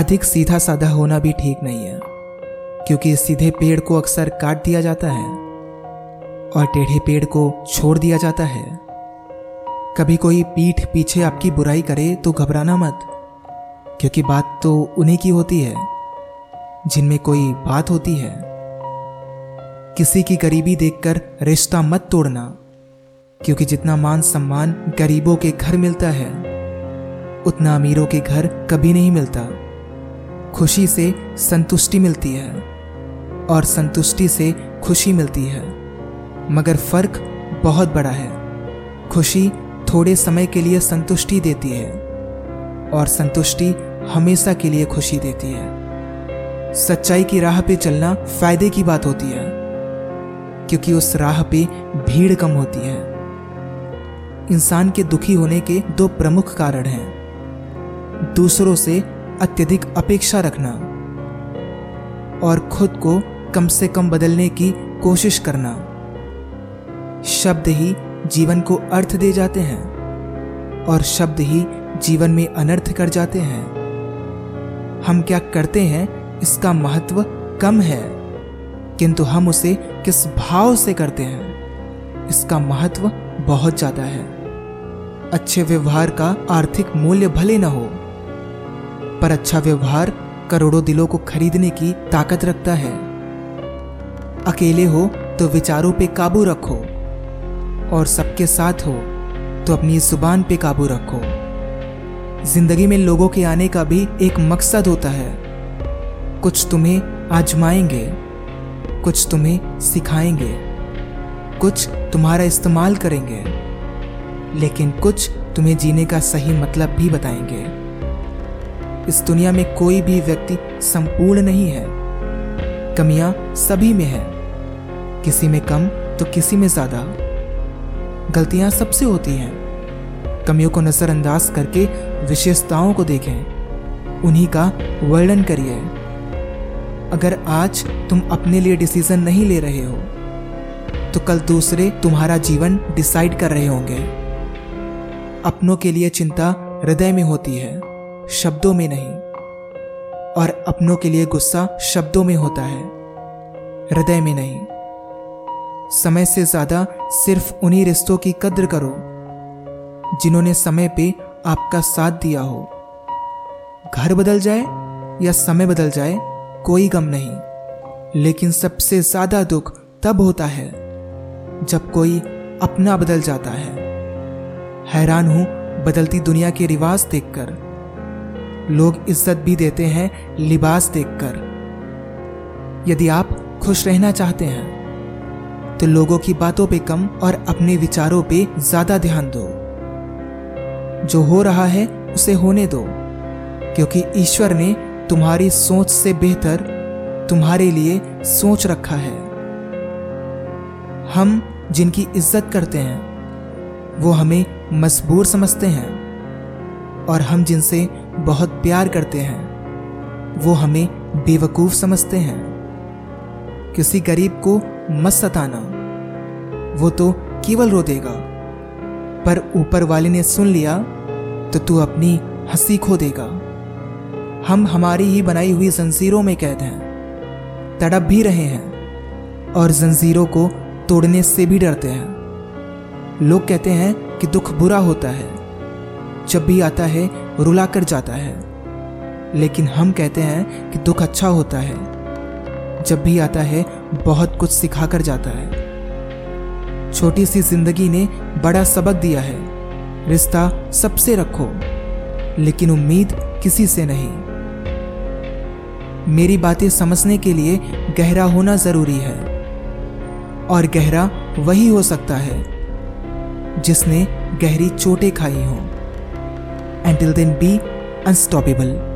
अधिक सीधा साधा होना भी ठीक नहीं है, क्योंकि सीधे पेड़ को अक्सर काट दिया जाता है और टेढ़े पेड़ को छोड़ दिया जाता है। कभी कोई पीठ पीछे आपकी बुराई करे तो घबराना मत, क्योंकि बात तो उन्हीं की होती है, जिनमें कोई बात होती है। किसी की गरीबी देखकर रिश्ता मत तोड़ना, क्योंकि जितना मान सम्मान गरीबों के घर मिलता है, उतना अमीरों के घर कभी नहीं मिलता। खुशी से संतुष्टि मिलती है और संतुष्टि से खुशी मिलती है। मगर फ़र्क बहुत बड़ा है। खुशी थोड़े समय के लिए संतुष्टि देती है और संतुष्टि हमेशा के लिए खुशी देती है। सच्चाई की राह पे चलना फ़ायदे की बात होती है, क्योंकि उस राह पे भीड़ कम होती है। इंसान के दुखी होने के दो प्रमुख कारण हैं। दूसरों से अत्यधिक अपेक्षा रखना और खुद को कम से कम बदलने की कोशिश करना। शब्द ही जीवन को अर्थ दे जाते हैं और शब्द ही जीवन में अनर्थ कर जाते हैं। हम क्या करते हैं? इसका महत्व कम है। किंतु हम उसे किस भाव से करते हैं? इसका महत्व बहुत ज़्यादा है। अच्छे व्यवहार का आर्थिक मूल्य भले न हो पर अच्छा व्यवहार करोड़ों दिलों को खरीदने की ताकत रखता है। अकेले हो तो विचारों पे काबू रखो और सबके साथ हो तो अपनी ज़ुबान पे काबू रखो। ज़िंदगी में लोगों के आने का भी एक मकसद होता है। कुछ तुम्हें आजमाएँगे, कुछ तुम्हें सिखाएँगे, कुछ तुम्हारा इस्तेमाल करेंगे, लेकिन कुछ तुम्हें जीने का सही मतलब भी बताएँगे। इस दुनिया में कोई भी व्यक्ति संपूर्ण नहीं है। कमियाँ सभी में है। किसी में कम तो किसी में ज़्यादा। गलतियाँ सबसे होती हैं। कमियों को नजरअंदाज करके विशेषताओं को देखें। उन्हीं का वर्णन करिए। अगर आज तुम अपने लिए डिसीज़न नहीं ले रहे हो तो कल दूसरे तुम्हारा जीवन डिसाइड कर रहे होंगे। अपनों के लिए चिंता हृदय में होती है। शब्दों में नहीं, और अपनों के लिए गुस्सा शब्दों में होता है, हृदय में नहीं। समय से ज़्यादा सिर्फ़ उन्हीं रिश्तों की कद्र करो, जिन्होंने समय पे आपका साथ दिया हो। घर बदल जाए या समय बदल जाए, कोई गम नहीं। लेकिन सबसे ज़्यादा दुख तब होता है, जब कोई अपना बदल जाता है। हैरान हूँ बदलती दुनिया के रिवाज देखकर। लोग इज़्ज़त भी देते हैं, लिबास देखकर। यदि आप खुश रहना चाहते हैं तो लोगों की बातों पे कम और अपने विचारों पे ज़्यादा ध्यान दो। जो हो रहा है, उसे होने दो, क्योंकि ईश्वर ने तुम्हारी सोच से बेहतर तुम्हारे लिए सोच रखा है। हम जिनकी इज़्ज़त करते हैं, वो हमें मजबूर समझते हैं, और हम जिनसे बहुत प्यार करते हैं। वो हमें बेवकूफ़ समझते हैं। किसी गरीब को मत सताना। वो तो केवल रो देगा। पर ऊपर वाले ने सुन लिया तो तू अपनी हँसी खो देगा। हम हमारी ही बनाई हुई जंजीरों में कैद हैं। तड़प भी रहे हैं और जंजीरों को तोड़ने से भी डरते हैं। लोग कहते हैं कि दुख बुरा होता है। जब भी आता है रुला कर जाता है। लेकिन हम कहते हैं कि दुख अच्छा होता है। जब भी आता है, बहुत कुछ सिखा कर जाता है। छोटी सी ज़िंदगी ने बड़ा सबक दिया है। रिश्ता सबसे रखो, लेकिन उम्मीद किसी से नहीं। मेरी बातें समझने के लिए गहरा होना ज़रूरी है। और गहरा वही हो सकता है, जिसने गहरी चोटें खाई हों। Until then, be unstoppable.